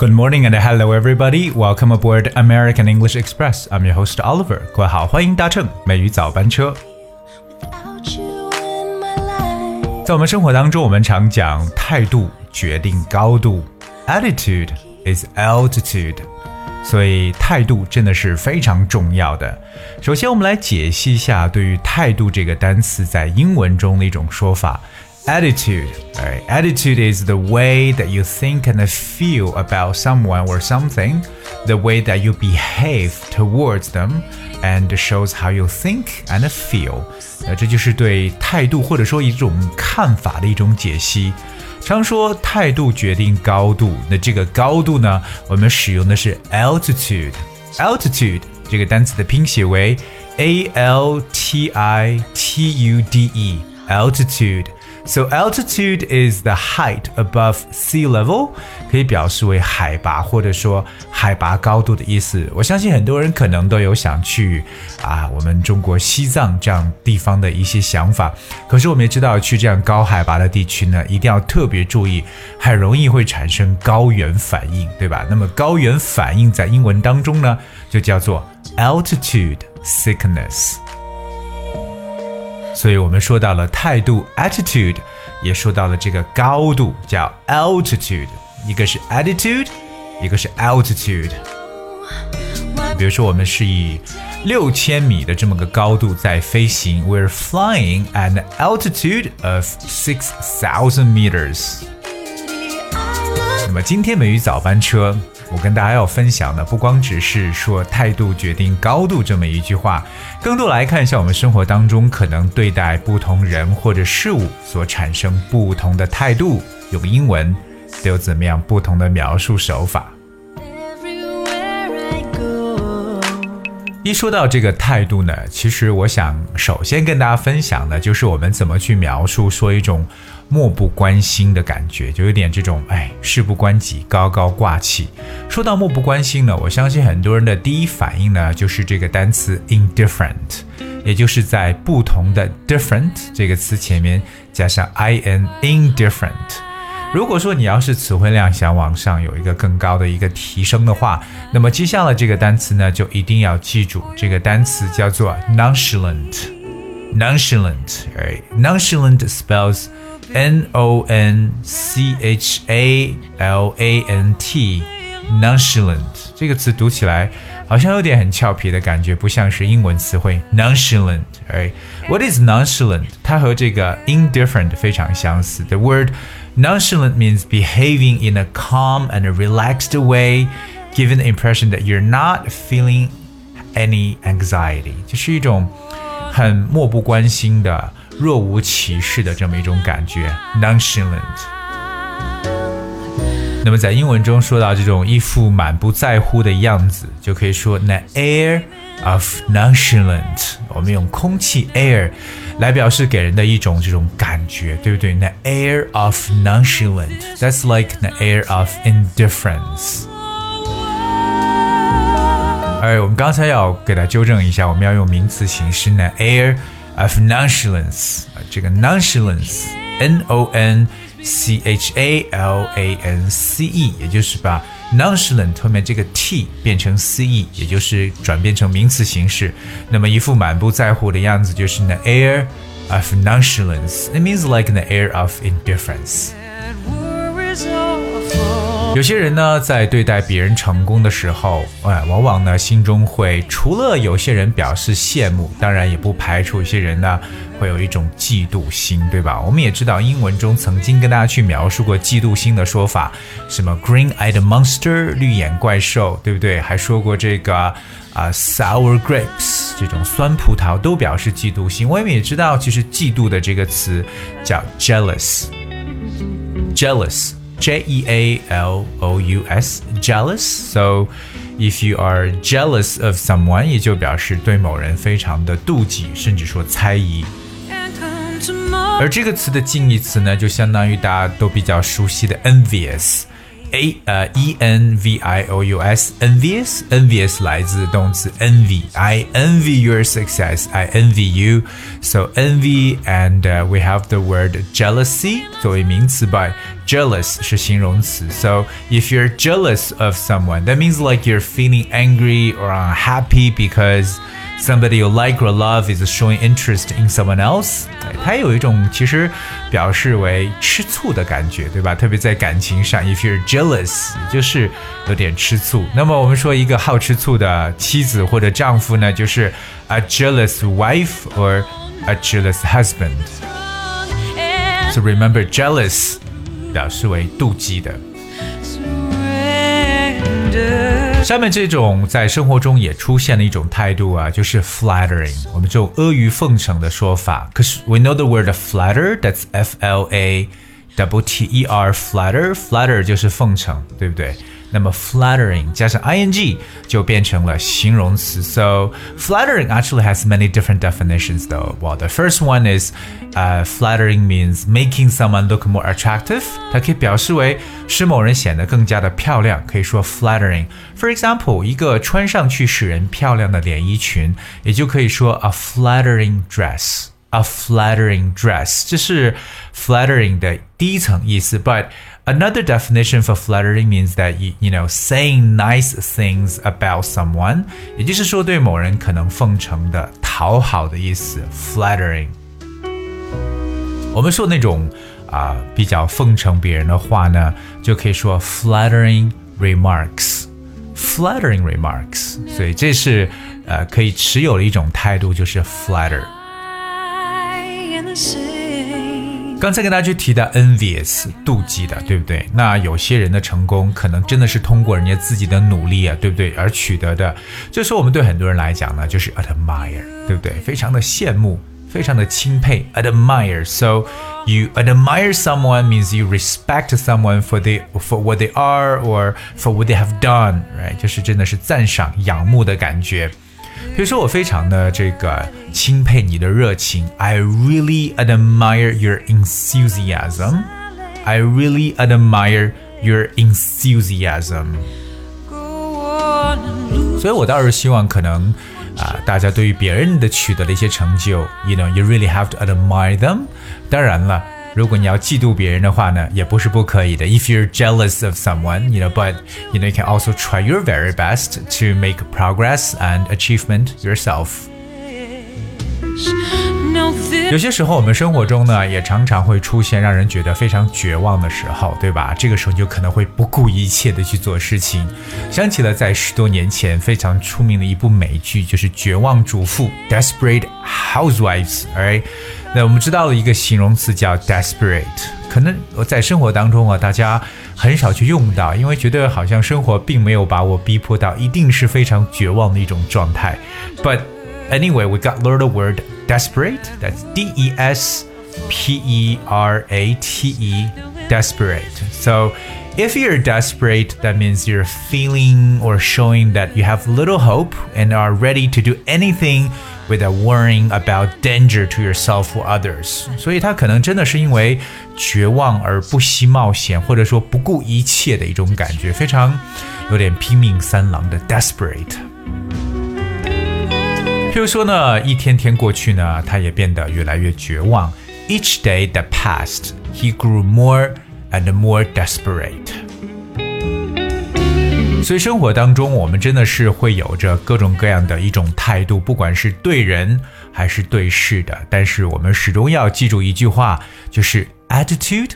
Good morning and hello everybody. Welcome aboard American English Express. I'm your host Oliver. 各位好，欢迎搭乘美语早班车。在我们生活当中，我们常讲态度决定高度，attitude is altitude。所以态度真的是非常重要的。首先，我们来解析一下对于态度这个单词在英文中的一种说法。Attitude, right? Attitude is the way that you think and feel about someone or something, the way that you behave towards them, and shows how you think and feel. 那这就是对态度或者说一种看法的一种解析。常说态度决定高度，那这个高度呢，我们使用的是 altitude。altitude 这个单词的拼写为 a l t i t u d e altitude。 So altitude is the height above sea level，可以表示为海拔或者说海拔高度的意思。我相信很多人可能都有想去啊，我们中国西藏这样地方的一些想法。可是我们也知道，去这样高海拔的地区呢，一定要特别注意，很容易会产生高原反应，对吧？那么高原反应在英文当中呢，就叫做 altitude sickness。所以我们说到了态度 attitude，也说到了这个高度叫 altitude，一个是 attitude，一个是 altitude。比如说我们是以六千米的这么个高度在飞行，we're flying at an altitude of six thousand meters。 那么今天美语早班车。我跟大家要分享的不光只是说态度决定高度这么一句话，更多来看一下我们生活当中可能对待不同人或者事物所产生不同的态度，用英文都有怎么样不同的描述手法。一说到这个态度呢，其实我想首先跟大家分享的就是我们怎么去描述说一种漠不关心的感觉，就有点这种哎事不关己、高高挂起。说到漠不关心呢，我相信很多人的第一反应呢就是这个单词 indifferent，也就是在不同的 different 这个词前面加上 i n indifferent。如果说你要是词汇量想往上有一个更高的一个提升的话，那么接下来这个单词呢，就一定要记住这个单词叫做 nonchalant。nonchalant，哎，nonchalant spells n o n c h a l a n t。nonchalant 这个词读起来好像有点很俏皮的感觉，不像是英文词汇 nonchalant。哎，What is nonchalant？它和这个 indifferent 非常相似。The word Nonchalant means behaving in a calm and a relaxed way, giving the impression that you're not feeling any anxiety，就是一种很漠不关心的、若无其事的这么一种感觉。Nonchalant。那么在英文中说到这种一副满不在乎的样子，就可以说 an air of nonchalant。我们用空气 air。来表示给人的一种这种感觉，对不对？The air of nonchalant. That's like the air of indifference. 哎，我们刚才要给它纠正一下，我们要用名词形式呢，air of nonchalance。这个 nonchalance，n o n c h a l a n c e，也就是把 Nonchalant 后面这个 t 变成 c e，也就是转变成名词形式。那么一副满不在乎的样子，就是 the air of nonchalance。It means like the air of indifference。有些人呢，在对待别人成功的时候，哎，往往呢心中会除了有些人表示羡慕，当然也不排除有些人呢会有一种嫉妒心，对吧？我们也知道英文中曾经跟大家去描述过嫉妒心的说法，什么 green-eyed monster 绿眼怪兽，对不对？还说过这个啊 sour grapes 这种酸葡萄都表示嫉妒心。我们也知道，其实嫉妒的这个词叫 jealous，jealous。J E A L O U S jealous. So if you are jealous of someone，也就表示对某人非常的妒忌，甚至说猜疑。而这个词的近义词呢，就相当于大家都比较熟悉的 envious。a 呃 e n v i o u s envious envious 来自动词 envy I envy your success I envy you so envy and、uh, we have the word jealousy 作为名词 but jealous 是形容词 so if you're jealous of someone that means like you're feeling angry or unhappy because somebody you like or love is showing interest in someone else，它有一种其实表示为吃醋的感觉，对吧？特别在感情上，if you're jealous，就是有点吃醋。那么我们说一个好吃醋的妻子或者丈夫呢，就是 a jealous wife or a jealous husband。So remember jealous 表示为妒忌的。 下面这种在生活中也出现了一种态度啊，就是 flattering，我们这种阿谀奉承的说法。可是 we know the word flatter，that's F L A W T E R，flatter，flatter 就是奉承，对不对？那么 flattering 加上 ing 就变成了形容词。So flattering actually has many different definitions though. Well, the first one is uh, flattering means making someone look more attractive. 它可以表示为使某人显得更加的漂亮，可以说 flattering. For example，一个穿上去使人漂亮的连衣裙，也就可以说 a flattering dress。A flattering dress，这是 flattering 的第一层意思，but Another definition for flattering means that you you know saying nice things about someone，也就是说对某人可能奉承的、讨好的意思。Flattering，我们说那种啊、呃、比较奉承别人的话呢，就可以说 flattering remarks。flattering remarks，所以这是呃可以持有的一种态度，就是 flatter。 刚才跟大家去提到 envious 妒忌的，对不对？那有些人的成功可能真的是通过人家自己的努力啊，对不对？而取得的。这时候我们对很多人来讲呢，就是 admire，对不对？非常的羡慕，非常的钦佩，admire。So you admire someone means you respect someone for the for what they are or for what they have done，right？就是真的是赞赏、仰慕的感觉。比如说，我非常的这个钦佩你的热情，I really admire your enthusiasm. I really admire your enthusiasm. 所以我倒是希望可能啊、呃，大家对于别人的取得的一些成就，you know, you really have to admire them. 当然了。 如果你要嫉妒别人的话呢，也不是不可以的。If you're jealous of someone, you know, but you know, you can also try your very best to make progress and achievement yourself. 有些时候，我们生活中呢，也常常会出现让人觉得非常绝望的时候，对吧？这个时候你就可能会不顾一切的去做事情。想起了在十多年前非常出名的一部美剧，就是《绝望主妇》（Desperate Housewives）。哎，那我们知道了一个形容词叫 desperate，可能在生活当中啊，大家很少去用到，因为觉得好像生活并没有把我逼迫到一定是非常绝望的一种状态。But anyway, we got learned the word desperate. That's D E S P E R A T E, desperate. So if you're desperate, that means you're feeling or showing that you have little hope and are ready to do anything without worrying about danger to yourself or others。所以他可能真的是因为绝望而不惜冒险，或者说不顾一切的一种感觉，非常有点拼命三郎的 desperate。 譬如说呢，一天天过去呢，他也变得越来越绝望。Each day that passed, he grew more and more desperate. 所以生活当中，我们真的是会有着各种各样的一种态度，不管是对人还是对事的。但是我们始终要记住一句话，就是 attitude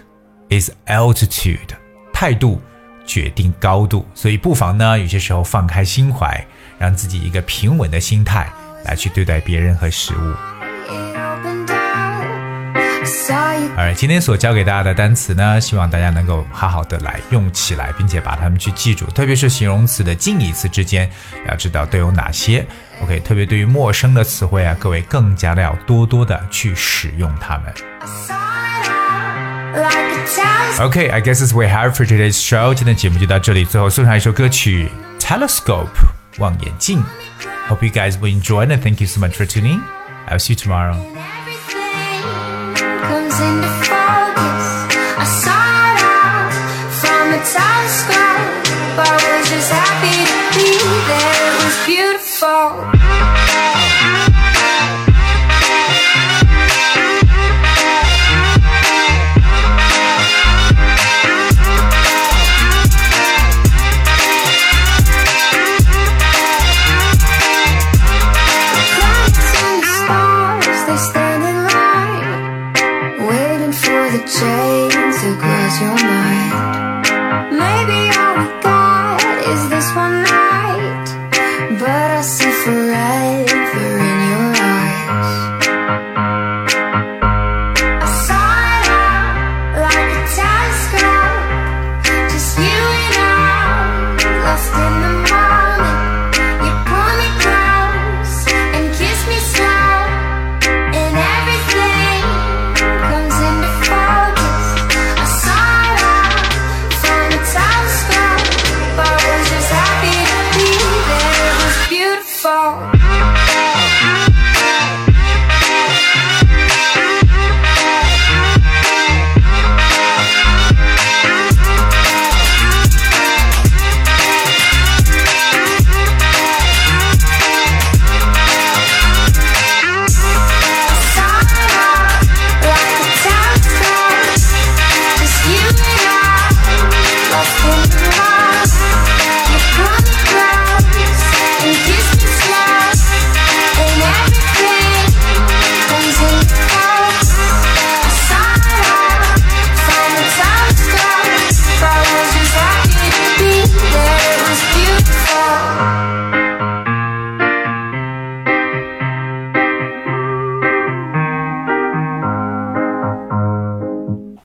is altitude，态度决定高度。所以不妨呢，有些时候放开心怀，让自己一个平稳的心态。来去对待别人和食物。而今天所教给大家的单词呢，希望大家能够好好的来用起来，并且把它们去记住。特别是形容词的近义词之间，要知道都有哪些。OK，特别对于陌生的词汇啊，各位更加的要多多的去使用它们。Okay, I guess it's we have for today's show。今天节目就到这里，最后送上一首歌曲《Telescope》望远镜。Hope you guys will enjoy it and thank you so much for tuning. I will see you tomorrow. lines across your mind.